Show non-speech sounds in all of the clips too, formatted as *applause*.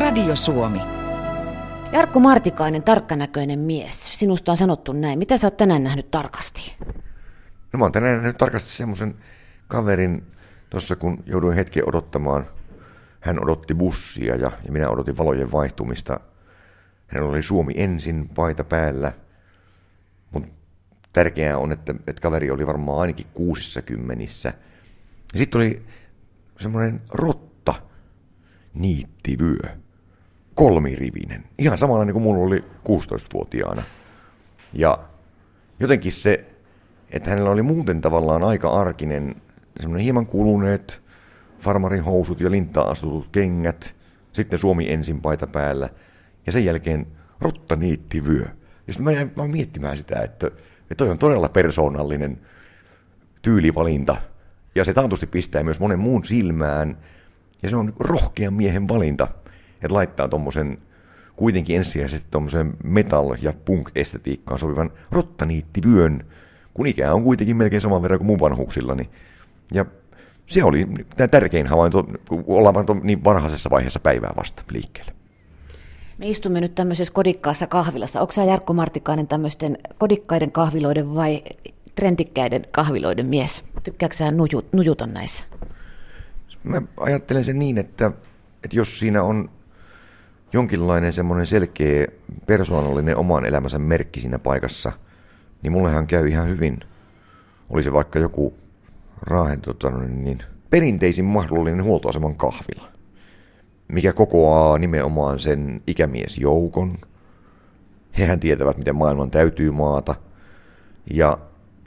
Radio Suomi. Jarkko Martikainen, tarkkanäköinen mies. Sinusta on sanottu näin. Mitä sä oot tänään nähnyt tarkasti? No mä oon tänään nähnyt tarkasti semmoisen kaverin, tuossa kun jouduin hetken odottamaan. Hän odotti bussia ja, ja minä odotin valojen vaihtumista. Hän oli Suomi ensin paita päällä. Mutta tärkeää on, että, että kaveri oli varmaan ainakin kuusissa kymmenissä. Ja sitten oli semmoinen rotta niittivyö. Kolmirivinen. Ihan samanlainen kuin mulla oli 16-vuotiaana. Ja jotenkin se, että hänellä oli muuten tavallaan aika arkinen, semmoinen hieman kuluneet farmarin housut ja lintaa astutut kengät, sitten Suomi ensin paita päällä, ja sen jälkeen rotta niittivyö. Ja sitten mä jäin vaan miettimään sitä, että, että toi on todella persoonallinen tyylivalinta, ja se taantusti pistää myös monen muun silmään, ja se on rohkean miehen valinta, että laittaa tuommoisen kuitenkin ensisijaisesti tuommoisen metal- ja punk-estetiikkaan sopivan rottaniittivyön, kun ikää on kuitenkin melkein saman verran kuin mun vanhuksillani. Ja se oli tämä tärkein havainto, kun ollaan niin varhaisessa vaiheessa päivää vasta liikkeelle. Me istumme nyt tämmöisessä kodikkaassa kahvilassa. Onko sä Jarkko Martikainen tämmöisten kodikkaiden kahviloiden vai trendikkäiden kahviloiden mies? Tykkääkö sä nujut, nujuta näissä? Mä ajattelen sen niin, että, että jos siinä on jonkinlainen semmoinen selkeä persoonallinen oman elämänsä merkki siinä paikassa, niin mullehan käy ihan hyvin. Oli se vaikka joku Raahen tota, niin, perinteisin mahdollinen huoltoaseman kahvila, mikä kokoaa nimenomaan sen ikämiesjoukon. Hehän tietävät, miten maailman täytyy maata. Ja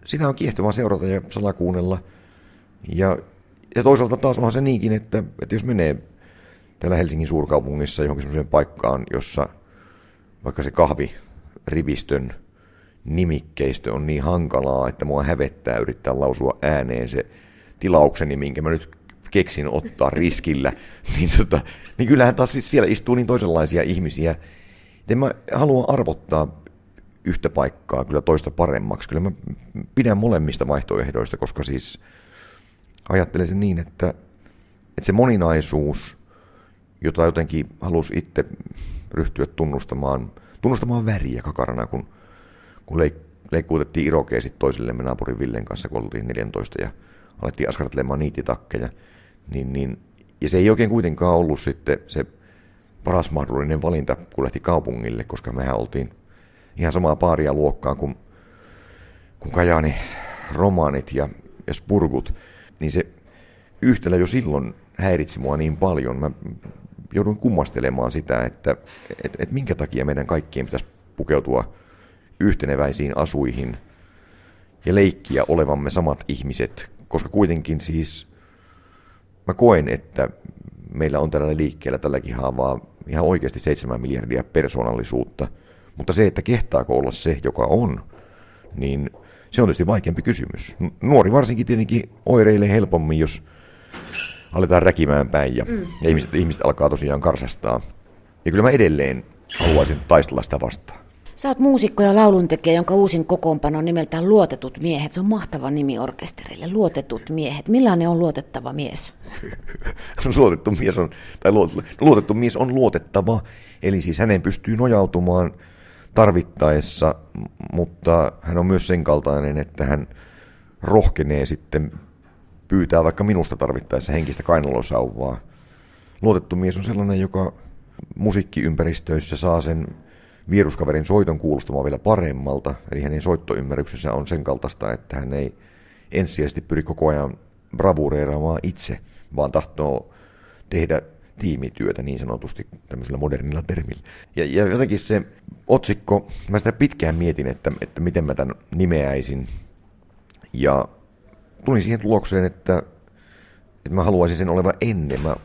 siinä on kiehtovaa seurata ja salakuunnella. Ja, ja toisaalta taas onhan se niinkin, että, että jos menee täällä Helsingin suurkaupungissa johonkin sellaiseen paikkaan, jossa vaikka se kahvirivistön nimikkeistö on niin hankalaa, että mua hävettää yrittää lausua ääneen se tilaukseni, minkä mä nyt keksin ottaa riskillä, *laughs* niin, tota, niin kyllähän taas siis siellä istuu niin toisenlaisia ihmisiä. En mä halua arvottaa yhtä paikkaa kyllä toista paremmaksi. Kyllä mä pidän molemmista vaihtoehdoista, koska siis ajattelen sen niin, että, että se moninaisuus, jota jotenkin halusi itse ryhtyä tunnustamaan, tunnustamaan väriä kakarana, kun kun leik- leikkuutettiin irokeesit toisillemme naapurin Villen kanssa, kun oltiin 14 ja alettiin askartelemaan niititakkeja, niin, niin, ja se ei oikein kuitenkaan ollut sitten se paras mahdollinen valinta, kun lähti kaupungille, koska mehän oltiin ihan samaa paaria luokkaa kuin, kuin Kajaani romaanit ja, ja spurgut, niin se yhtälö jo silloin häiritsi mua niin paljon. Mä joudun kummastelemaan sitä, että et, et minkä takia meidän kaikkien pitäisi pukeutua yhteneväisiin asuihin ja leikkiä olevamme samat ihmiset, koska kuitenkin siis mä koen, että meillä on tällä liikkeellä tälläkin haavaa ihan oikeasti 7 miljardia persoonallisuutta, mutta se, että kehtaako olla se, joka on, niin se on tietysti vaikeampi kysymys. Nuori varsinkin tietenkin oireilee helpommin, jos aletaan räkimään päin ja, mm. ihmiset, ihmiset alkaa tosiaan karsastaa. Ja kyllä mä edelleen haluaisin taistella sitä vastaan. Sä oot muusikko ja lauluntekijä, jonka uusin kokoonpano on nimeltään Luotetut miehet. Se on mahtava nimi orkesterille. Luotetut miehet. Millainen on luotettava mies? *laughs* luotettu, mies on, tai luotettu mies on luotettava, eli siis hänen pystyy nojautumaan tarvittaessa, mutta hän on myös sen kaltainen, että hän rohkenee sitten pyytää vaikka minusta tarvittaessa henkistä kainalosauvaa. Luotettu mies on sellainen, joka musiikkiympäristöissä saa sen viruskaverin soiton kuulostamaan vielä paremmalta, eli hänen soittoymmärryksensä on sen kaltaista, että hän ei ensisijaisesti pyri koko ajan bravureeraamaan itse, vaan tahtoo tehdä tiimityötä niin sanotusti tämmöisellä modernilla termillä. Ja, ja jotenkin se otsikko, mä sitä pitkään mietin, että, että miten mä tämän nimeäisin. Ja tulin siihen tulokseen, että, että mä haluaisin sen olevan ennen. Mä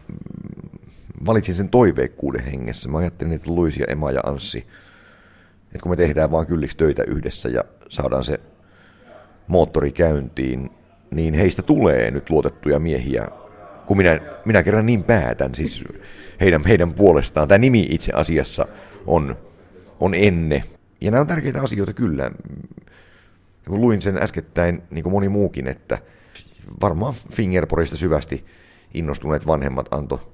valitsin sen toiveikkuuden hengessä. Mä ajattelin, että Luisi ja Emma ja Anssi että kun me tehdään vaan kylliksi töitä yhdessä ja saadaan se moottori käyntiin, niin heistä tulee nyt luotettuja miehiä, kun minä, minä kerran niin päätän, siis heidän, heidän puolestaan. Tämä nimi itse asiassa on, on enne. Ja nämä on tärkeitä asioita kyllä. Kun luin sen äskettäin, niin kuin moni muukin, että varmaan Fingerporista syvästi innostuneet vanhemmat anto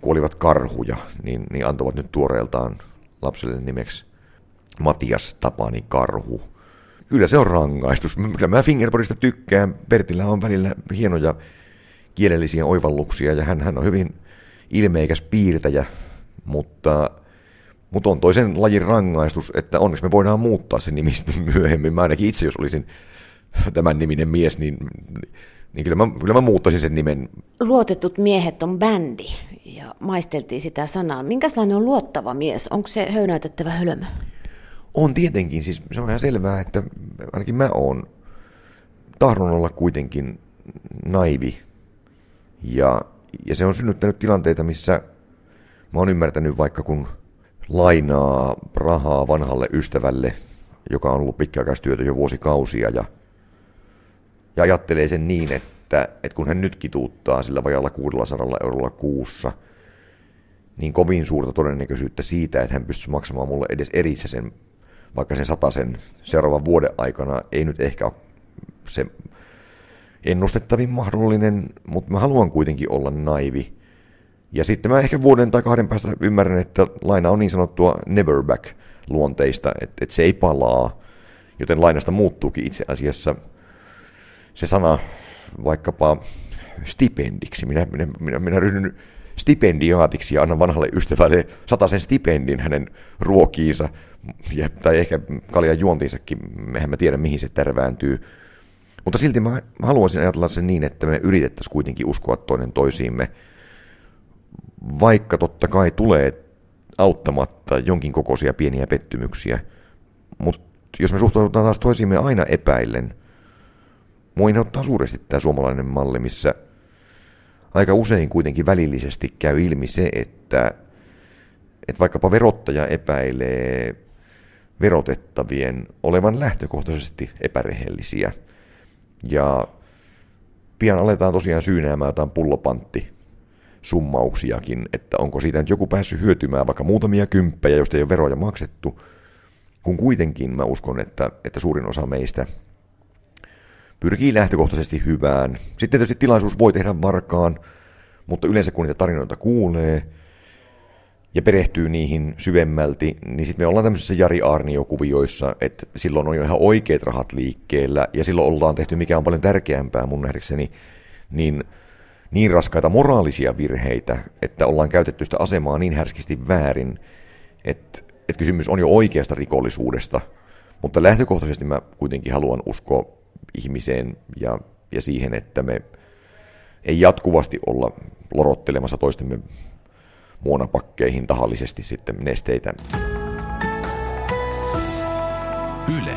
kuolivat karhuja, niin, niin antavat nyt tuoreeltaan lapselle nimeksi Matias Tapani Karhu. Kyllä se on rangaistus. Kyllä mä fingerboardista tykkään. Pertillä on välillä hienoja kielellisiä oivalluksia ja hän, hän on hyvin ilmeikäs piirtäjä, mutta, mutta on toisen lajin rangaistus, että onneksi me voidaan muuttaa se nimi myöhemmin. Mä ainakin itse, jos olisin tämän niminen mies, niin, niin kyllä, mä, kyllä mä muuttaisin sen nimen. Luotetut miehet on bändi ja maisteltiin sitä sanaa. Minkälainen on luottava mies? Onko se höynäytettävä hölmö? On tietenkin, siis se on ihan selvää, että ainakin mä oon tahdon olla kuitenkin naivi. Ja, ja se on synnyttänyt tilanteita, missä mä oon ymmärtänyt vaikka kun lainaa rahaa vanhalle ystävälle, joka on ollut pitkäaikaistyötä jo vuosikausia ja, ja ajattelee sen niin, että, että kun hän nyt kituuttaa sillä vajalla 600 eurolla kuussa, niin kovin suurta todennäköisyyttä siitä, että hän pystyy maksamaan mulle edes erissä sen vaikka sen sen seuraavan vuoden aikana ei nyt ehkä ole se ennustettavin mahdollinen, mutta mä haluan kuitenkin olla naivi. Ja sitten mä ehkä vuoden tai kahden päästä ymmärrän, että laina on niin sanottua never back luonteista, että, että se ei palaa, joten lainasta muuttuukin itse asiassa se sana vaikkapa stipendiksi. Minä, minä, minä, minä ryhdyn stipendiaatiksi ja annan vanhalle ystävälle sen stipendin hänen ruokiinsa, ja, tai ehkä kaljan juontiinsakin, mehän me tiedä mihin se tärvääntyy. Mutta silti mä, mä haluaisin ajatella sen niin, että me yritettäisiin kuitenkin uskoa toinen toisiimme, vaikka totta kai tulee auttamatta jonkin kokoisia pieniä pettymyksiä. Mutta jos me suhtaudutaan taas toisiimme aina epäillen, mua ottaa suuresti tämä suomalainen malli, missä aika usein kuitenkin välillisesti käy ilmi se, että, että vaikkapa verottaja epäilee verotettavien olevan lähtökohtaisesti epärehellisiä. Ja pian aletaan tosiaan syynäämään jotain pullopantti summauksiakin, että onko siitä nyt joku päässyt hyötymään vaikka muutamia kymppejä, joista ei ole veroja maksettu, kun kuitenkin mä uskon, että, että suurin osa meistä pyrkii lähtökohtaisesti hyvään. Sitten tietysti tilaisuus voi tehdä varkaan, mutta yleensä kun niitä tarinoita kuulee ja perehtyy niihin syvemmälti, niin sitten me ollaan tämmöisissä Jari Arnio-kuvioissa, että silloin on jo ihan oikeat rahat liikkeellä ja silloin ollaan tehty, mikä on paljon tärkeämpää mun nähdäkseni, niin niin raskaita moraalisia virheitä, että ollaan käytetty sitä asemaa niin härskisti väärin, että, että kysymys on jo oikeasta rikollisuudesta. Mutta lähtökohtaisesti mä kuitenkin haluan uskoa ihmiseen ja, ja siihen, että me ei jatkuvasti olla lorottelemassa toistemme muonapakkeihin tahallisesti sitten nesteitä. Yle.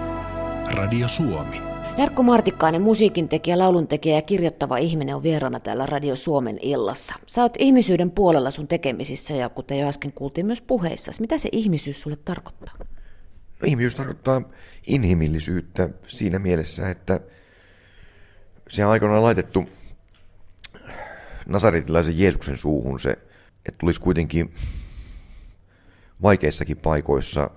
Radio Suomi. Jarkko Martikkainen, musiikintekijä, lauluntekijä ja kirjoittava ihminen on vieraana täällä Radio Suomen illassa. Sä oot ihmisyyden puolella sun tekemisissä ja kuten jo äsken kuultiin myös puheissa. Mitä se ihmisyys sulle tarkoittaa? No, ihmisyys tarkoittaa inhimillisyyttä siinä mielessä, että se on aikoinaan laitettu nasaritilaisen Jeesuksen suuhun se, että tulisi kuitenkin vaikeissakin paikoissa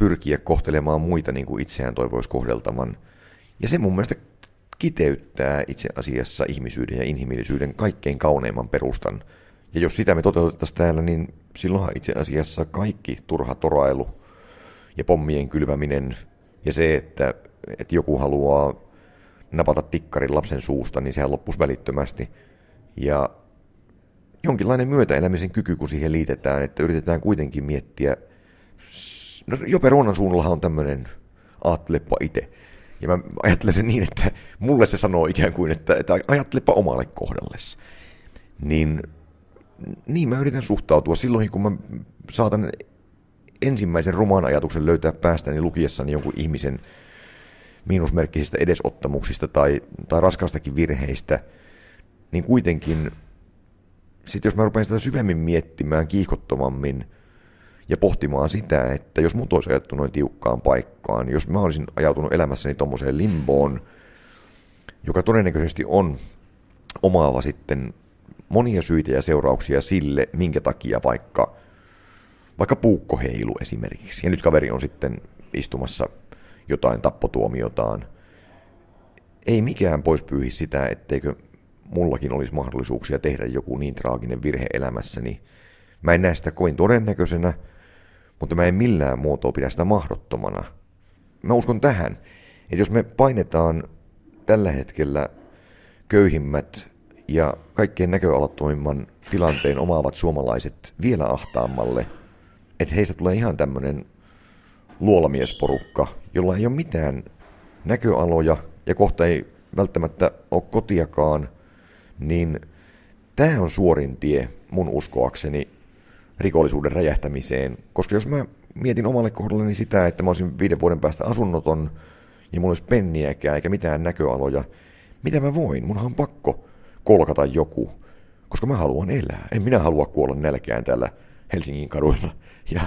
pyrkiä kohtelemaan muita niin kuin itseään toivoisi kohdeltavan. Ja se mun mielestä kiteyttää itse asiassa ihmisyyden ja inhimillisyyden kaikkein kauneimman perustan. Ja jos sitä me toteutettaisiin täällä, niin silloinhan itse asiassa kaikki turha torailu ja pommien kylväminen ja se, että, että joku haluaa napata tikkarin lapsen suusta, niin sehän loppuisi välittömästi. Ja jonkinlainen myötäelämisen kyky, kun siihen liitetään, että yritetään kuitenkin miettiä, no Jope Ruonan suunnallahan on tämmöinen ajattelepa itse. Ja mä ajattelen sen niin, että mulle se sanoo ikään kuin, että, että ajattelepa omalle kohdallesi. Niin, niin mä yritän suhtautua silloin, kun mä saatan ensimmäisen romaan ajatuksen löytää päästäni lukiessani jonkun ihmisen miinusmerkkisistä edesottamuksista tai, tai raskaastakin virheistä, niin kuitenkin sitten jos mä rupean sitä syvemmin miettimään kiihkottomammin ja pohtimaan sitä, että jos mut olisi ajattu noin tiukkaan paikkaan, jos mä olisin ajautunut elämässäni tuommoiseen limboon, joka todennäköisesti on omaava sitten monia syitä ja seurauksia sille, minkä takia vaikka, vaikka puukkoheilu esimerkiksi. Ja nyt kaveri on sitten istumassa jotain tappotuomiotaan. Ei mikään pois pyyhi sitä, etteikö mullakin olisi mahdollisuuksia tehdä joku niin traaginen virhe elämässäni. Mä en näe sitä kovin todennäköisenä, mutta mä en millään muotoa pidä sitä mahdottomana. Mä uskon tähän, että jos me painetaan tällä hetkellä köyhimmät ja kaikkein näköalattomimman tilanteen omaavat suomalaiset vielä ahtaammalle, että heistä tulee ihan tämmöinen luolamiesporukka, jolla ei ole mitään näköaloja ja kohta ei välttämättä ole kotiakaan, niin tämä on suorin tie mun uskoakseni rikollisuuden räjähtämiseen. Koska jos mä mietin omalle kohdalleni sitä, että mä olisin viiden vuoden päästä asunnoton ja mulla olisi penniäkään eikä mitään näköaloja, mitä mä voin? Munhan on pakko kolkata joku, koska mä haluan elää. En minä halua kuolla nälkään täällä Helsingin kaduilla. Ja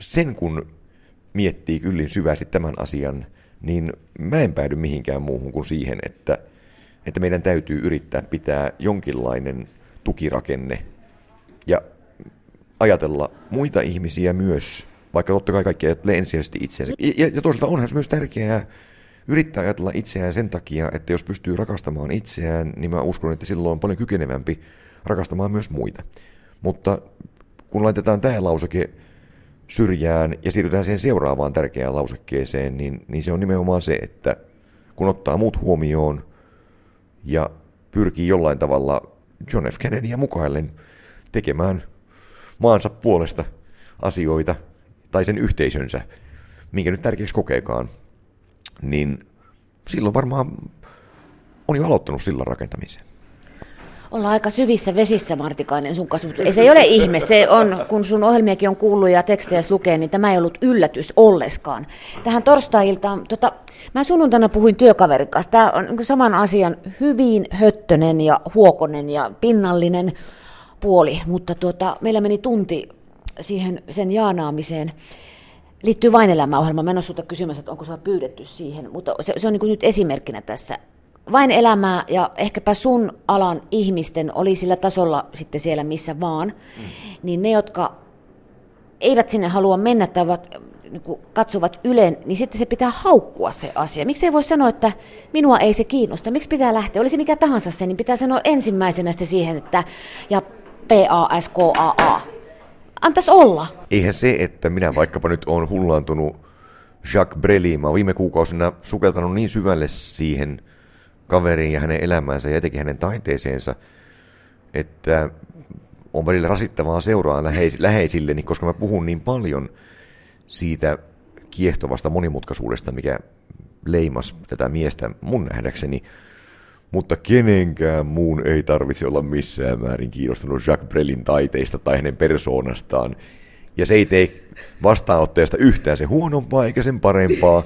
sen kun miettii kyllin syvästi tämän asian, niin mä en päädy mihinkään muuhun kuin siihen, että, että meidän täytyy yrittää pitää jonkinlainen tukirakenne ja ajatella muita ihmisiä myös, vaikka totta kai kaikki ajattelee ensisijaisesti itseänsä. Ja, ja toisaalta onhan se myös tärkeää yrittää ajatella itseään sen takia, että jos pystyy rakastamaan itseään, niin mä uskon, että silloin on paljon kykenevämpi rakastamaan myös muita. Mutta kun laitetaan tämä lauseke syrjään ja siirrytään siihen seuraavaan tärkeään lausekkeeseen, niin, niin se on nimenomaan se, että kun ottaa muut huomioon ja pyrkii jollain tavalla John F. Kennedya mukaillen tekemään maansa puolesta asioita tai sen yhteisönsä, minkä nyt tärkeäksi kokeekaan, niin silloin varmaan on jo aloittanut sillan rakentamisen. Ollaan aika syvissä vesissä, Martikainen, sun kanssa. Ei se ei ole ihme, se on, kun sun ohjelmiakin on kuullut ja tekstejä lukee, niin tämä ei ollut yllätys olleskaan. Tähän torstai-iltaan, tota, mä sunnuntaina puhuin työkaverin kanssa. Tämä on saman asian hyvin höttönen ja huokonen ja pinnallinen puoli, mutta tuota, meillä meni tunti siihen sen jaanaamiseen liittyy vain elämäohjelma. Mä en ole sulta kysymässä, että onko sua pyydetty siihen, mutta se, se on niin nyt esimerkkinä tässä. Vain elämää ja ehkäpä sun alan ihmisten oli sillä tasolla sitten siellä missä vaan, mm. niin ne, jotka eivät sinne halua mennä tai ovat, niin katsovat Ylen, niin sitten se pitää haukkua se asia. Miksi ei voi sanoa, että minua ei se kiinnosta? Miksi pitää lähteä? Olisi mikä tahansa se, niin pitää sanoa ensimmäisenä siihen, että ja P-A-S-K-A-A. Antais olla. Eihän se, että minä vaikkapa nyt olen hullantunut Jacques Breliin, mä oon viime kuukausina sukeltanut niin syvälle siihen kaveriin ja hänen elämäänsä ja etenkin hänen taiteeseensa, että on välillä rasittavaa seuraa läheisilleni, koska mä puhun niin paljon siitä kiehtovasta monimutkaisuudesta, mikä leimas tätä miestä mun nähdäkseni mutta kenenkään muun ei tarvitse olla missään määrin kiinnostunut Jacques Brelin taiteista tai hänen persoonastaan. Ja se ei tee vastaanottajasta yhtään se huonompaa eikä sen parempaa,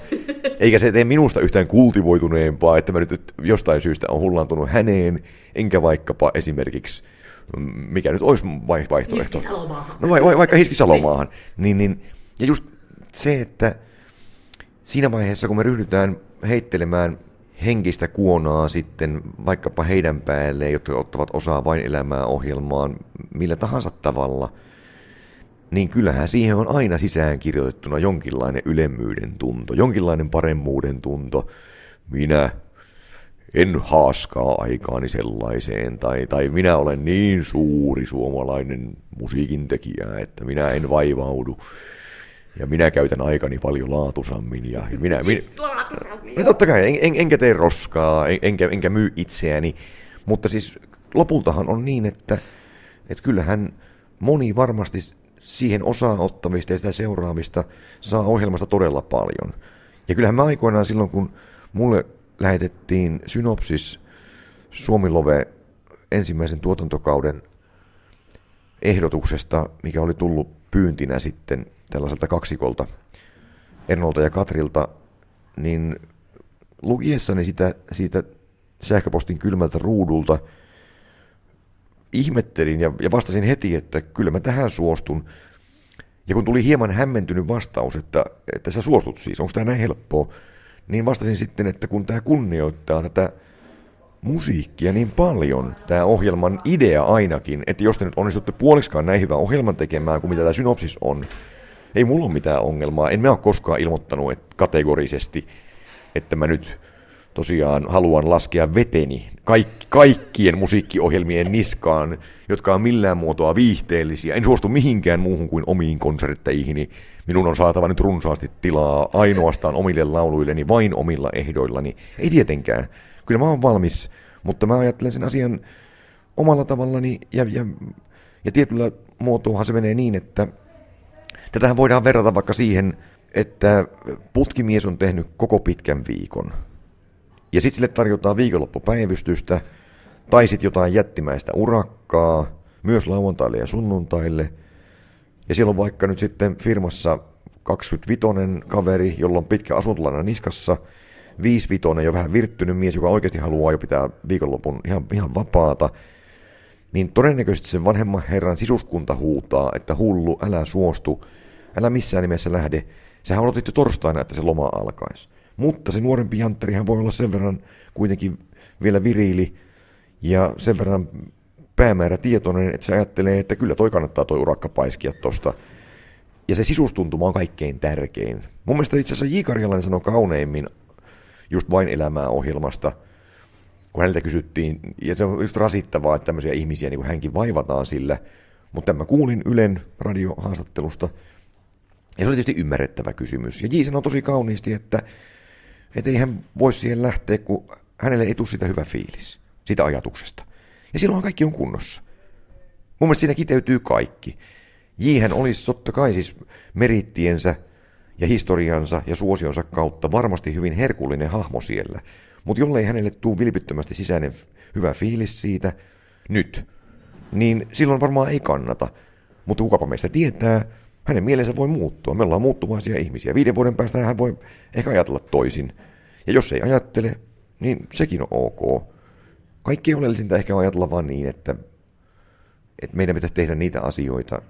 eikä se tee minusta yhtään kultivoituneempaa, että mä nyt jostain syystä on hullantunut häneen, enkä vaikkapa esimerkiksi, mikä nyt olisi vaihtoehto. No vai, vai, vaikka Hiskisalomaahan. Niin, niin, ja just se, että siinä vaiheessa, kun me ryhdytään heittelemään henkistä kuonaa sitten vaikkapa heidän päälleen, jotka ottavat osaa vain elämää ohjelmaan millä tahansa tavalla, niin kyllähän siihen on aina sisään kirjoitettuna jonkinlainen ylemmyyden tunto, jonkinlainen paremmuuden tunto. Minä en haaskaa aikaani sellaiseen, tai, tai minä olen niin suuri suomalainen musiikintekijä, että minä en vaivaudu ja minä käytän aikani paljon laatusammin. Ja *laughs* minä, minä, no totta kai, en, en, enkä tee roskaa, en, enkä, enkä myy itseäni. Mutta siis lopultahan on niin, että, että kyllähän moni varmasti siihen osaa ottavista ja sitä seuraavista saa ohjelmasta todella paljon. Ja kyllähän mä aikoinaan silloin, kun mulle lähetettiin synopsis Suomilove ensimmäisen tuotantokauden ehdotuksesta, mikä oli tullut pyyntinä sitten tällaiselta kaksikolta, Ernolta ja Katrilta, niin lukiessani sitä, siitä sähköpostin kylmältä ruudulta ihmettelin ja, ja vastasin heti, että kyllä mä tähän suostun. Ja kun tuli hieman hämmentynyt vastaus, että, että sä suostut siis, onko tämä näin helppoa, niin vastasin sitten, että kun tämä kunnioittaa tätä musiikkia niin paljon, tämä ohjelman idea ainakin, että jos te nyt onnistutte puoliksikaan näin hyvän ohjelman tekemään kuin mitä tämä synopsis on, ei mulla ole mitään ongelmaa. En mä ole koskaan ilmoittanut että kategorisesti, että mä nyt tosiaan haluan laskea veteni kaik- kaikkien musiikkiohjelmien niskaan, jotka on millään muotoa viihteellisiä. En suostu mihinkään muuhun kuin omiin konsertteihin. Minun on saatava nyt runsaasti tilaa ainoastaan omille lauluilleni, vain omilla ehdoillani. Ei tietenkään. Kyllä mä oon valmis, mutta mä ajattelen sen asian omalla tavallani ja, ja, ja tietyllä muotoahan se menee niin, että tätähän voidaan verrata vaikka siihen, että putkimies on tehnyt koko pitkän viikon. Ja sitten sille tarjotaan viikonloppupäivystystä, tai sitten jotain jättimäistä urakkaa, myös lauantaille ja sunnuntaille. Ja siellä on vaikka nyt sitten firmassa 25 kaveri, jolla on pitkä asuntolana niskassa, 55 jo vähän virttynyt mies, joka oikeasti haluaa jo pitää viikonlopun ihan, ihan vapaata, niin todennäköisesti sen vanhemman herran sisuskunta huutaa, että hullu, älä suostu, älä missään nimessä lähde. Sähän odotit torstaina, että se loma alkaisi. Mutta se nuorempi jantterihan voi olla sen verran kuitenkin vielä viriili ja sen verran päämäärä tietoinen, että se ajattelee, että kyllä toi kannattaa toi urakka paiskia tosta. Ja se sisustuntuma on kaikkein tärkein. Mun mielestä itse asiassa J. Karjalainen sanoi kauneimmin just vain elämää ohjelmasta, kun häneltä kysyttiin, ja se on just rasittavaa, että tämmöisiä ihmisiä niin kuin hänkin vaivataan sillä, mutta mä kuulin Ylen radiohaastattelusta, ja se oli tietysti ymmärrettävä kysymys. Ja J sanoi tosi kauniisti, että, että ei hän voi siihen lähteä, kun hänelle ei tule sitä hyvä fiilis, siitä ajatuksesta. Ja silloin kaikki on kunnossa. Mun mielestä siinä kiteytyy kaikki. Jihän olisi totta kai siis merittiensä ja historiansa ja suosionsa kautta varmasti hyvin herkullinen hahmo siellä. Mutta jollei hänelle tule vilpittömästi sisäinen hyvä fiilis siitä nyt, niin silloin varmaan ei kannata. Mutta kukapa meistä tietää, hänen mielensä voi muuttua. Me ollaan muuttuvaisia ihmisiä. Viiden vuoden päästä hän voi ehkä ajatella toisin. Ja jos ei ajattele, niin sekin on ok. Kaikki oleellisinta ehkä ajatella vaan niin, että, että meidän pitäisi tehdä niitä asioita,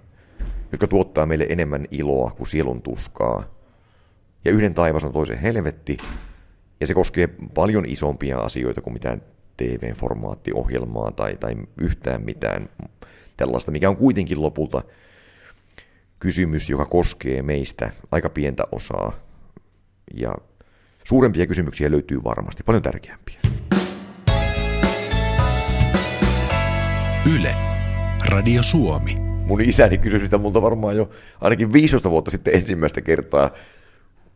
jotka tuottaa meille enemmän iloa kuin sielun tuskaa. Ja yhden taivas on toisen helvetti, ja se koskee paljon isompia asioita kuin mitään TV-formaattiohjelmaa tai, tai yhtään mitään tällaista, mikä on kuitenkin lopulta kysymys, joka koskee meistä aika pientä osaa. Ja suurempia kysymyksiä löytyy varmasti, paljon tärkeämpiä. Yle, Radio Suomi. Mun isäni kysyi sitä multa varmaan jo ainakin 15 vuotta sitten ensimmäistä kertaa,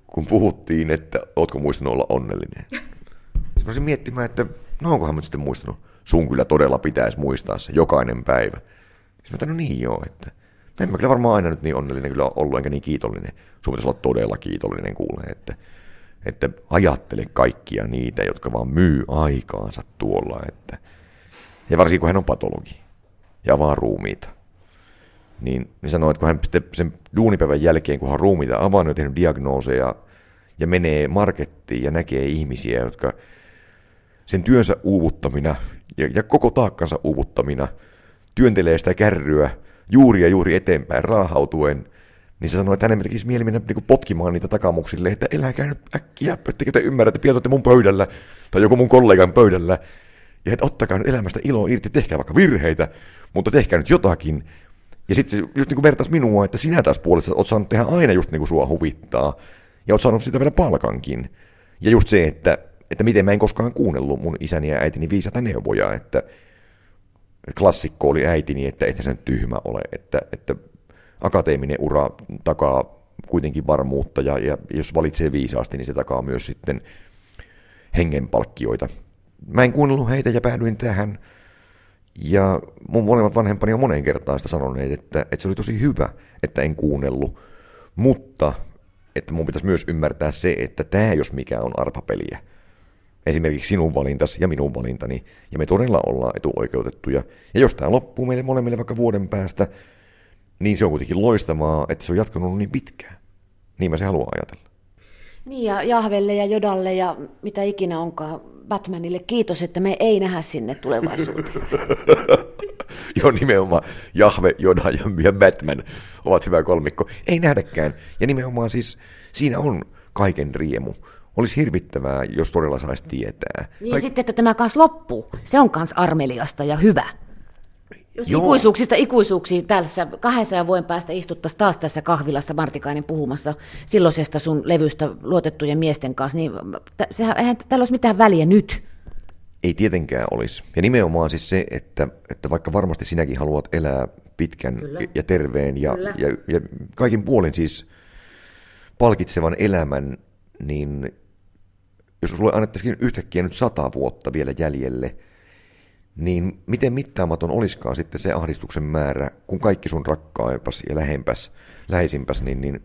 kun puhuttiin, että ootko muistanut olla onnellinen. Sitten mä miettimään, että no onkohan mä sitten muistanut. Sun kyllä todella pitäisi muistaa se jokainen päivä. Sitten mä no niin joo, että en mä kyllä varmaan aina nyt niin onnellinen kyllä ollut, enkä niin kiitollinen. Sun pitäisi olla todella kiitollinen kuule, että, että ajattele kaikkia niitä, jotka vaan myy aikaansa tuolla. Että, ja varsinkin kun hän on patologi ja avaa ruumiita. Niin, niin sanoo, että kun hän sen duunipäivän jälkeen, kun hän ruumiita avannut ja tehnyt diagnooseja ja menee markettiin ja näkee ihmisiä, jotka sen työnsä uuvuttamina ja, ja koko taakkansa uuvuttamina työntelee sitä kärryä juuri ja juuri eteenpäin raahautuen, niin se sanoi, että hänen tekisi mieli mennä niin potkimaan niitä takamuksille, että eläkää nyt äkkiä, ettekö te ymmärrä, että pietotte mun pöydällä tai joku mun kollegan pöydällä, ja että ottakaa nyt elämästä ilo irti, tehkää vaikka virheitä, mutta tehkää nyt jotakin. Ja sitten just niin kuin vertaisi minua, että sinä taas puolesta oot saanut tehdä aina just niin kuin sua huvittaa, ja oot saanut sitä vielä palkankin. Ja just se, että, että miten mä en koskaan kuunnellut mun isäni ja äitini viisata neuvoja, että klassikko oli äitini, että eihän se tyhmä ole, että, että akateeminen ura takaa kuitenkin varmuutta ja, ja jos valitsee viisaasti, niin se takaa myös sitten hengenpalkkioita. Mä en kuunnellut heitä ja päädyin tähän. Ja mun molemmat vanhempani on moneen kertaan sitä sanoneet, että, että se oli tosi hyvä, että en kuunnellut. Mutta että mun pitäisi myös ymmärtää se, että tämä jos mikä on arpapeliä esimerkiksi sinun valintasi ja minun valintani, ja me todella ollaan etuoikeutettuja. Ja jos tämä loppuu meille molemmille vaikka vuoden päästä, niin se on kuitenkin loistavaa, että se on jatkanut niin pitkään. Niin mä se haluan ajatella. Niin ja Jahvelle ja Jodalle ja mitä ikinä onkaan Batmanille kiitos, että me ei nähdä sinne tulevaisuuteen. *laughs* Joo, nimenomaan Jahve, Joda ja Batman ovat hyvä kolmikko. Ei nähdäkään. Ja nimenomaan siis siinä on kaiken riemu olisi hirvittävää, jos todella saisi tietää. Niin Kaik- sitten, että tämä kans loppuu. Se on kans armeliasta ja hyvä. Jos Joo. ikuisuuksista ikuisuuksiin tässä 200 vuoden päästä istuttaisiin taas tässä kahvilassa Martikainen puhumassa silloisesta sun levystä luotettujen miesten kanssa, niin sehän, eihän tällä olisi mitään väliä nyt. Ei tietenkään olisi. Ja nimenomaan siis se, että, että vaikka varmasti sinäkin haluat elää pitkän Kyllä. ja terveen ja, ja, ja kaikin puolin siis palkitsevan elämän, niin jos sulle annettaisiin yhtäkkiä nyt sata vuotta vielä jäljelle, niin miten mittaamaton olisikaan sitten se ahdistuksen määrä, kun kaikki sun rakkaimpas ja lähempäs, läheisimpäs, niin, niin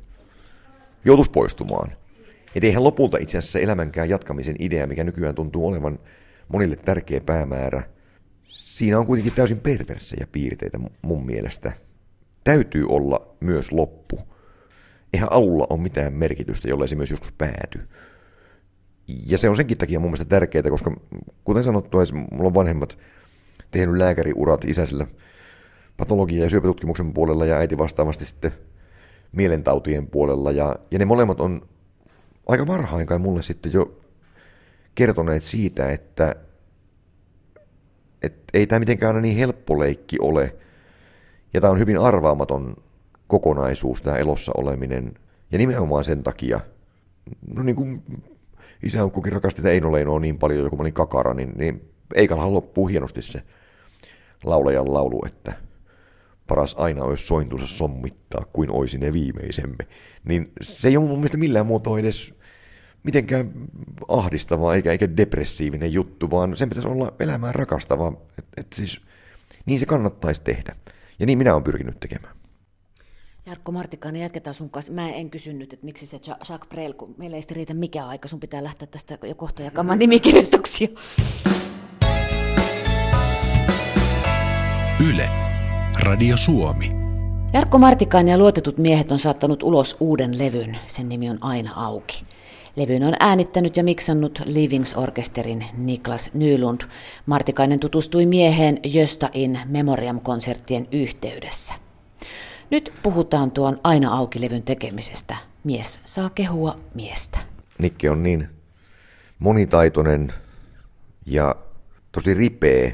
joutuisi poistumaan. Et eihän lopulta itse asiassa elämänkään jatkamisen idea, mikä nykyään tuntuu olevan monille tärkeä päämäärä, siinä on kuitenkin täysin perversejä piirteitä mun mielestä. Täytyy olla myös loppu. Eihän alulla ole mitään merkitystä, jolle se myös joskus päätyy. Ja se on senkin takia mun mielestä tärkeää, koska kuten sanottu, mulla on vanhemmat tehnyt lääkäriurat isäisellä patologia- ja syöpätutkimuksen puolella ja äiti vastaavasti sitten mielentautien puolella. Ja, ja ne molemmat on aika varhain kai mulle sitten jo kertoneet siitä, että, että ei tämä mitenkään aina niin helppo leikki ole. Ja tämä on hyvin arvaamaton kokonaisuus, tämä elossa oleminen. Ja nimenomaan sen takia, no niin kuin isäukkokin rakasti tätä Eino Leinoa niin paljon, kun mä olin kakara, niin, niin eikä loppuu hienosti se laulajan laulu, että paras aina olisi sointunsa sommittaa, kuin olisi ne viimeisemme. Niin se ei ole mun mielestä millään muotoa edes mitenkään ahdistava eikä, eikä depressiivinen juttu, vaan sen pitäisi olla elämää rakastava. Et, et siis, niin se kannattaisi tehdä. Ja niin minä olen pyrkinyt tekemään. Jarkko Martikainen, jatketaan sun kanssa. Mä en kysynyt, että miksi se Jacques Brel, kun meillä ei riitä mikä aika, sun pitää lähteä tästä jo kohta jakamaan nimikirjoituksia. Yle, Radio Suomi. Jarkko Martikainen ja luotetut miehet on saattanut ulos uuden levyn. Sen nimi on Aina auki. Levyn on äänittänyt ja miksannut Livings Orkesterin Niklas Nylund. Martikainen tutustui mieheen Jöstain Memoriam-konserttien yhteydessä. Nyt puhutaan tuon Aina auki-levyn tekemisestä. Mies saa kehua miestä. Nikki on niin monitaitoinen ja tosi ripeä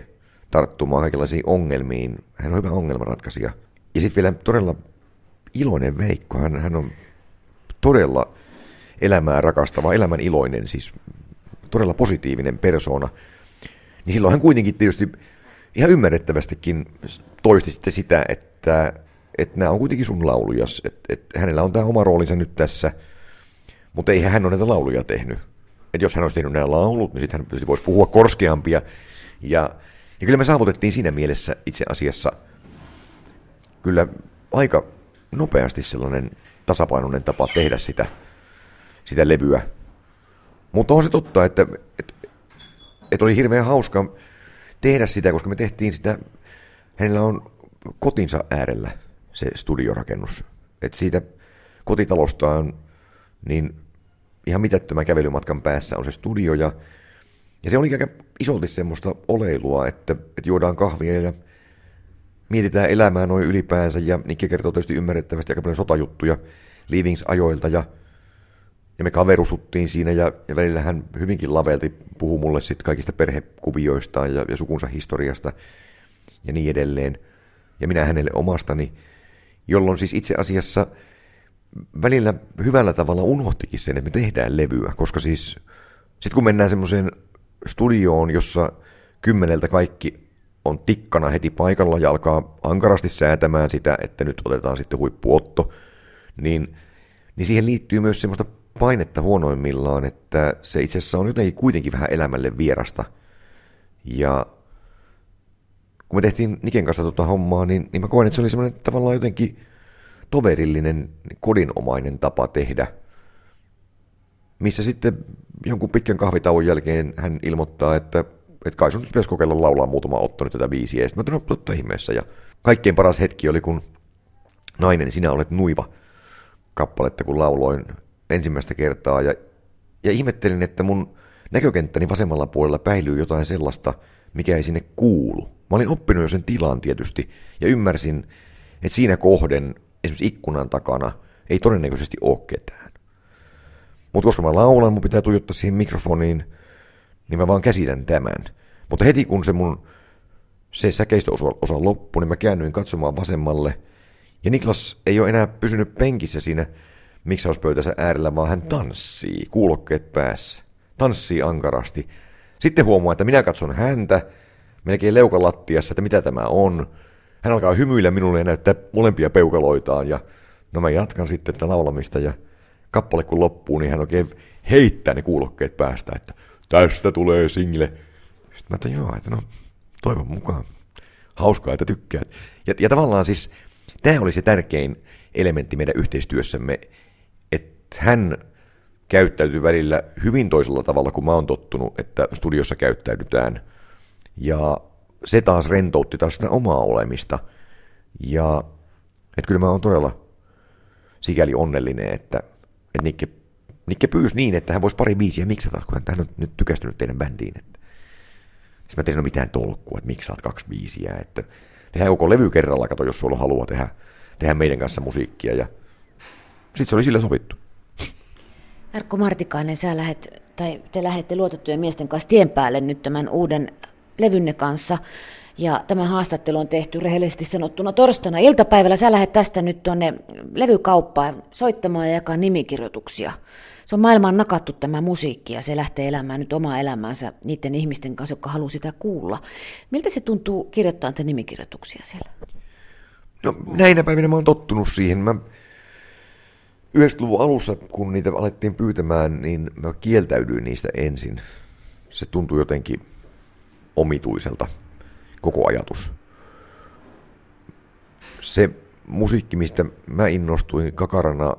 tarttumaan kaikenlaisiin ongelmiin. Hän on hyvä ongelmanratkaisija. Ja sitten vielä todella iloinen Veikko. Hän, hän on todella elämää rakastava, elämän iloinen, siis todella positiivinen persoona. Niin silloin hän kuitenkin tietysti ihan ymmärrettävästikin toisti sitten sitä, että, että nämä on kuitenkin sun lauluja. Että, että hänellä on tämä oma roolinsa nyt tässä, mutta ei hän ole näitä lauluja tehnyt. Että jos hän olisi tehnyt nämä laulut, niin sitten hän voisi puhua korskeampia ja ja kyllä me saavutettiin siinä mielessä itse asiassa kyllä aika nopeasti sellainen tasapainoinen tapa tehdä sitä, sitä levyä. Mutta on se totta, että, että, että oli hirveän hauska tehdä sitä, koska me tehtiin sitä, hänellä on kotinsa äärellä se studiorakennus. Että siitä kotitalostaan niin ihan mitättömän kävelymatkan päässä on se studio ja ja se oli aika isolti semmoista oleilua, että, että juodaan kahvia ja mietitään elämää noin ylipäänsä. Ja Nikki kertoo tietysti ymmärrettävästi aika paljon sotajuttuja Livings-ajoilta ja, ja me kaverustuttiin siinä ja, ja välillä hän hyvinkin lavelti puhuu mulle sitten kaikista perhekuvioistaan ja, ja sukunsa historiasta ja niin edelleen. Ja minä hänelle omastani, jolloin siis itse asiassa välillä hyvällä tavalla unohtikin sen, että me tehdään levyä, koska siis sitten kun mennään semmoiseen studioon, jossa kymmeneltä kaikki on tikkana heti paikalla ja alkaa ankarasti säätämään sitä, että nyt otetaan sitten huippuotto, niin, niin siihen liittyy myös semmoista painetta huonoimmillaan, että se itse asiassa on jotenkin kuitenkin vähän elämälle vierasta. Ja kun me tehtiin Niken kanssa tuota hommaa, niin, niin mä koen, että se oli semmoinen tavallaan jotenkin toverillinen, kodinomainen tapa tehdä – missä sitten jonkun pitkän kahvitauon jälkeen hän ilmoittaa, että, että kai sun pitäisi kokeilla laulaa muutama otto nyt tätä biisiä. Ja sitten mä no totta ihmeessä. Ja kaikkein paras hetki oli, kun nainen, sinä olet nuiva kappaletta, kun lauloin ensimmäistä kertaa. Ja, ja ihmettelin, että mun näkökenttäni vasemmalla puolella päilyy jotain sellaista, mikä ei sinne kuulu. Mä olin oppinut jo sen tilan tietysti ja ymmärsin, että siinä kohden, esimerkiksi ikkunan takana, ei todennäköisesti ole ketään. Mutta koska mä laulan, mun pitää tuijottaa siihen mikrofoniin, niin mä vaan käsitän tämän. Mutta heti kun se mun se säkeistöosa osa loppui, niin mä käännyin katsomaan vasemmalle. Ja Niklas ei ole enää pysynyt penkissä siinä miksauspöytänsä äärellä, vaan hän tanssii, kuulokkeet päässä. Tanssii ankarasti. Sitten huomaa, että minä katson häntä, melkein leukalattiassa, että mitä tämä on. Hän alkaa hymyillä minulle ja näyttää molempia peukaloitaan ja no mä jatkan sitten tätä laulamista ja kappale kun loppuu, niin hän oikein heittää ne kuulokkeet päästä, että tästä tulee single. Sitten mä että joo, että no toivon mukaan. Hauskaa, että tykkäät. Ja, ja tavallaan siis tämä oli se tärkein elementti meidän yhteistyössämme, että hän käyttäytyi välillä hyvin toisella tavalla kuin mä oon tottunut, että studiossa käyttäydytään. Ja se taas rentoutti taas sitä omaa olemista. Ja että kyllä mä oon todella sikäli onnellinen, että, että Nikke, Nikke pyysi niin, että hän voisi pari biisiä miksata, kun hän on nyt tykästynyt teidän bändiin. Että. Sitten mä tein, mitään tolkkua, että miksi saat kaksi biisiä, että tehdään koko levy kerralla, kato, jos sulla on halua tehdä, tehdä meidän kanssa musiikkia. Ja sitten se oli sillä sovittu. Erkko Martikainen, sä lähet, tai te lähette luotettujen miesten kanssa tien päälle nyt tämän uuden levynne kanssa. Ja tämä haastattelu on tehty rehellisesti sanottuna torstaina iltapäivällä. Sä lähdet tästä nyt tuonne levykauppaan soittamaan ja jakaa nimikirjoituksia. Se on maailmaan nakattu tämä musiikki ja se lähtee elämään nyt omaa elämäänsä niiden ihmisten kanssa, jotka haluaa sitä kuulla. Miltä se tuntuu kirjoittaa te nimikirjoituksia siellä? No näinä päivinä mä oon tottunut siihen. Mä 90-luvun alussa, kun niitä alettiin pyytämään, niin mä kieltäydyin niistä ensin. Se tuntui jotenkin omituiselta koko ajatus. Se musiikki, mistä mä innostuin kakarana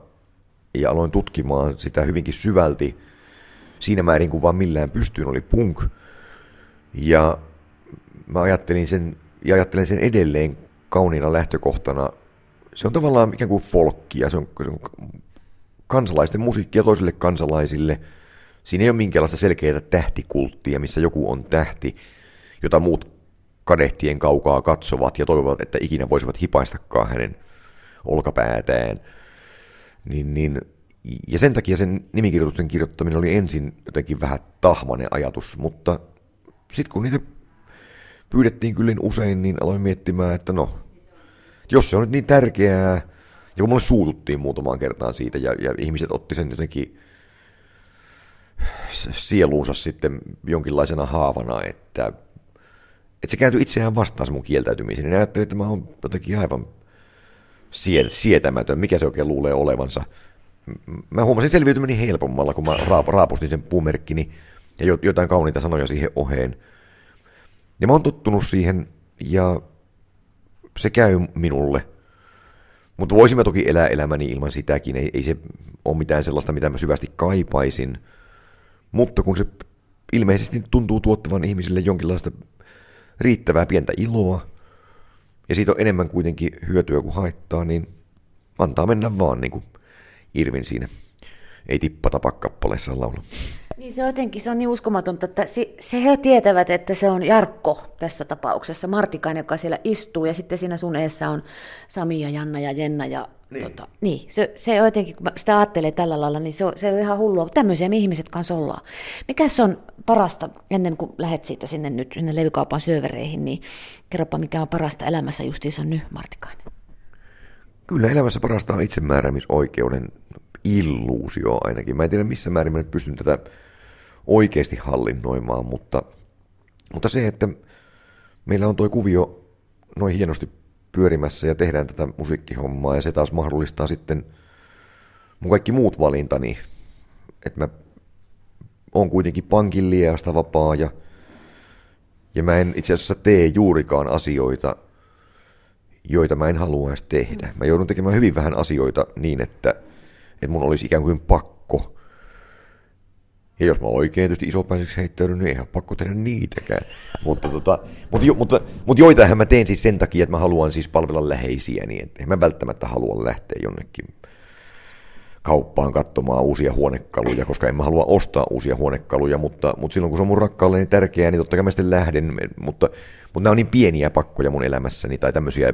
ja aloin tutkimaan sitä hyvinkin syvälti, siinä määrin kuin vaan millään pystyin, oli punk. Ja mä ajattelin sen, ja ajattelen sen edelleen kauniina lähtökohtana. Se on tavallaan ikään kuin folkkia, se on, se on kansalaisten musiikkia toisille kansalaisille. Siinä ei ole minkäänlaista selkeää tähtikulttia, missä joku on tähti, jota muut kadehtien kaukaa katsovat ja toivovat, että ikinä voisivat hipaistakaan hänen olkapäätään. Niin, niin, ja sen takia sen nimikirjoitusten kirjoittaminen oli ensin jotenkin vähän tahmainen ajatus, mutta sitten kun niitä pyydettiin kyllä usein, niin aloin miettimään, että no, jos se on nyt niin tärkeää, ja kun mulle suututtiin muutamaan kertaan siitä, ja, ja ihmiset otti sen jotenkin sieluunsa sitten jonkinlaisena haavana, että että se kääntyi itseään vastaan se mun kieltäytymisen, niin ajattelin, että mä oon jotenkin aivan sietämätön, mikä se oikein luulee olevansa. Mä huomasin selviytymeni helpommalla, kun mä raapustin sen puumerkkini ja jotain kauniita sanoja siihen oheen. Ja mä oon tottunut siihen, ja se käy minulle. Mutta voisin mä toki elää elämäni ilman sitäkin, ei, ei se ole mitään sellaista, mitä mä syvästi kaipaisin. Mutta kun se ilmeisesti tuntuu tuottavan ihmisille jonkinlaista riittävää pientä iloa, ja siitä on enemmän kuitenkin hyötyä kuin haittaa, niin antaa mennä vaan niin kuin Irvin siinä. Ei tippata pakkappaleessa laulu. Niin se on jotenkin se on niin uskomatonta, että se, se he tietävät, että se on Jarkko tässä tapauksessa, Martikainen, joka siellä istuu, ja sitten siinä sun eessä on Sami ja Janna ja Jenna ja niin. Tota, niin, se, se jotenkin, kun sitä ajattelee tällä lailla, niin se on, se on ihan hullua. Tämmöisiä me ihmiset kanssa ollaan. Mikä se on parasta, ennen kuin lähdet siitä sinne nyt sinne levykaupan syövereihin, niin kerropa mikä on parasta elämässä justiinsa nyt, Martikainen. Kyllä elämässä parasta on itsemääräämisoikeuden illuusio ainakin. Mä en tiedä missä määrin mä nyt pystyn tätä oikeasti hallinnoimaan, mutta, mutta se, että meillä on tuo kuvio noin hienosti pyörimässä ja tehdään tätä musiikkihommaa ja se taas mahdollistaa sitten mun kaikki muut valintani, että mä oon kuitenkin pankin lieasta vapaa ja, ja mä en itse asiassa tee juurikaan asioita, joita mä en haluaisi tehdä. Mä joudun tekemään hyvin vähän asioita niin, että, että mun olisi ikään kuin pakko ja jos mä oikein tietysti isopäiseksi heittäydyn, niin eihän pakko tehdä niitäkään. Mutta, tota, mutta, jo, mutta, mutta joitahän mä teen siis sen takia, että mä haluan siis palvella läheisiä, niin että mä välttämättä halua lähteä jonnekin kauppaan katsomaan uusia huonekaluja, koska en mä halua ostaa uusia huonekaluja, mutta, mutta silloin kun se on mun rakkaalle niin tärkeää, niin totta kai mä sitten lähden, mutta, mutta nämä on niin pieniä pakkoja mun elämässäni, tai tämmöisiä,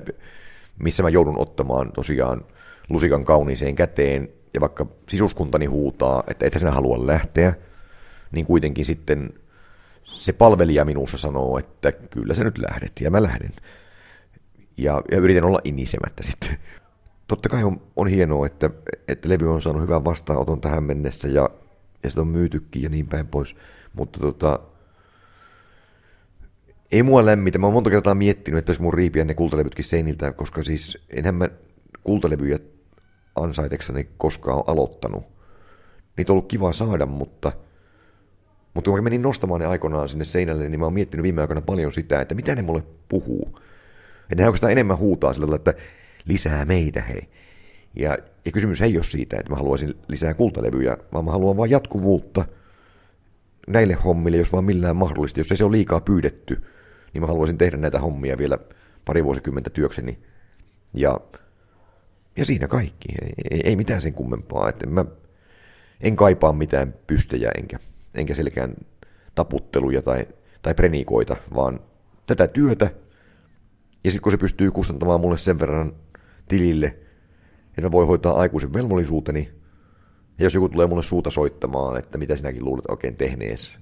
missä mä joudun ottamaan tosiaan lusikan kauniiseen käteen, ja vaikka sisuskuntani huutaa, että et sinä halua lähteä, niin kuitenkin sitten se palvelija minussa sanoo, että kyllä sä nyt lähdet, ja mä lähden. Ja, ja yritän olla inisemättä sitten. Totta kai on, on hienoa, että, että levy on saanut hyvän vastaanoton tähän mennessä, ja, ja sitä on myytykin ja niin päin pois. Mutta tota, ei mua lämmitä. Mä oon monta kertaa miettinyt, että jos mun riipiä ne kultalevytkin seiniltä, koska siis enhän mä kultalevyjä ansaitekseni koskaan aloittanut. Niitä on ollut kiva saada, mutta, mutta kun mä menin nostamaan ne aikoinaan sinne seinälle, niin mä oon miettinyt viime aikoina paljon sitä, että mitä ne mulle puhuu. Että nehän oikeastaan enemmän huutaa sillä että lisää meitä, hei. Ja, ja kysymys ei ole siitä, että mä haluaisin lisää kultalevyjä, vaan mä haluan vain jatkuvuutta näille hommille, jos vaan millään mahdollista. Jos ei se ole liikaa pyydetty, niin mä haluaisin tehdä näitä hommia vielä pari vuosikymmentä työkseni. Ja, ja siinä kaikki. Ei, ei mitään sen kummempaa. Että mä en kaipaa mitään pystejä enkä, enkä selkään taputteluja tai, tai prenikoita, vaan tätä työtä. Ja sitten kun se pystyy kustantamaan mulle sen verran tilille, että mä voi hoitaa aikuisen velvollisuuteni, ja jos joku tulee mulle suuta soittamaan, että mitä sinäkin luulet oikein tehnees,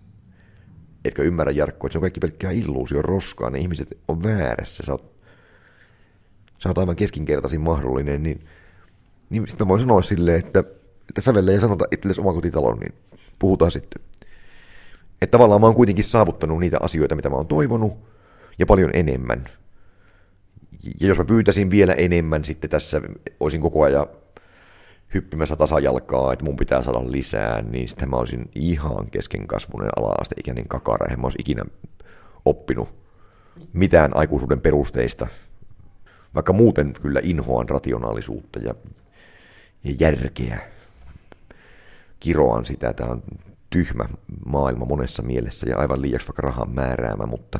etkö ymmärrä Jarkko, että se on kaikki pelkkää illuusio roskaa, ne ihmiset on väärässä, sä oot, sä oot aivan keskinkertaisin mahdollinen, niin, niin sitten mä voin sanoa silleen, että, että sävelle ja sanota itsellesi oma kotitalon, niin puhutaan sitten. Että tavallaan mä oon kuitenkin saavuttanut niitä asioita, mitä mä oon toivonut, ja paljon enemmän. Ja jos mä pyytäisin vielä enemmän sitten tässä, olisin koko ajan hyppimässä tasajalkaa, että mun pitää saada lisää, niin sitten mä olisin ihan keskenkasvunen ala-asteikäinen kakara, en mä olisi ikinä oppinut mitään aikuisuuden perusteista, vaikka muuten kyllä inhoan rationaalisuutta ja, ja järkeä. Kiroan sitä, tämä on tyhmä maailma monessa mielessä ja aivan liiaksi vaikka rahan määräämä, mutta,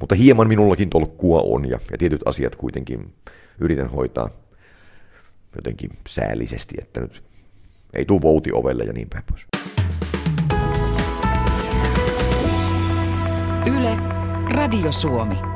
mutta hieman minullakin tolkkua on ja, ja tietyt asiat kuitenkin yritän hoitaa – jotenkin säällisesti, että nyt ei tuu vouti ovelle ja niin päin pois. Yle, Radio Suomi.